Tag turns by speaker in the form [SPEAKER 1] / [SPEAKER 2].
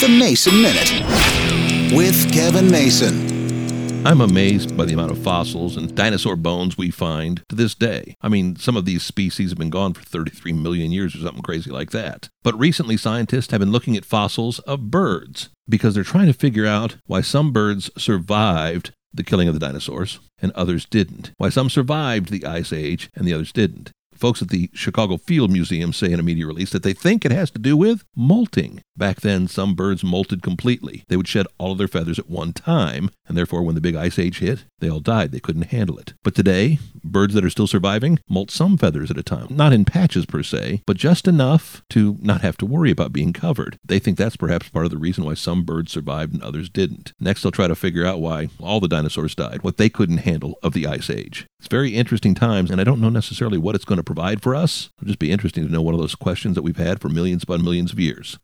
[SPEAKER 1] The Mason Minute with Kevin Mason.
[SPEAKER 2] I'm amazed by the amount of fossils and dinosaur bones we find to this day. I mean, some of these species have been gone for 33 million years or something crazy like that. But recently, scientists have been looking at fossils of birds because they're trying to figure out why some birds survived the killing of the dinosaurs and others didn't. Why some survived the Ice Age and the others didn't. Folks at the Chicago Field Museum say in a media release that they think it has to do with molting. Back then, some birds molted completely. They would shed all of their feathers at one time, and therefore, when the big ice age hit, they all died. They couldn't handle it. But today, birds that are still surviving molt some feathers at a time. Not in patches per se, but just enough to not have to worry about being covered. They think that's perhaps part of the reason why some birds survived and others didn't. Next, they'll try to figure out why all the dinosaurs died, what they couldn't handle of the ice age. It's very interesting times, and I don't know necessarily what it's going to provide for us. It'll just be interesting to know one of those questions that we've had for millions upon millions of years.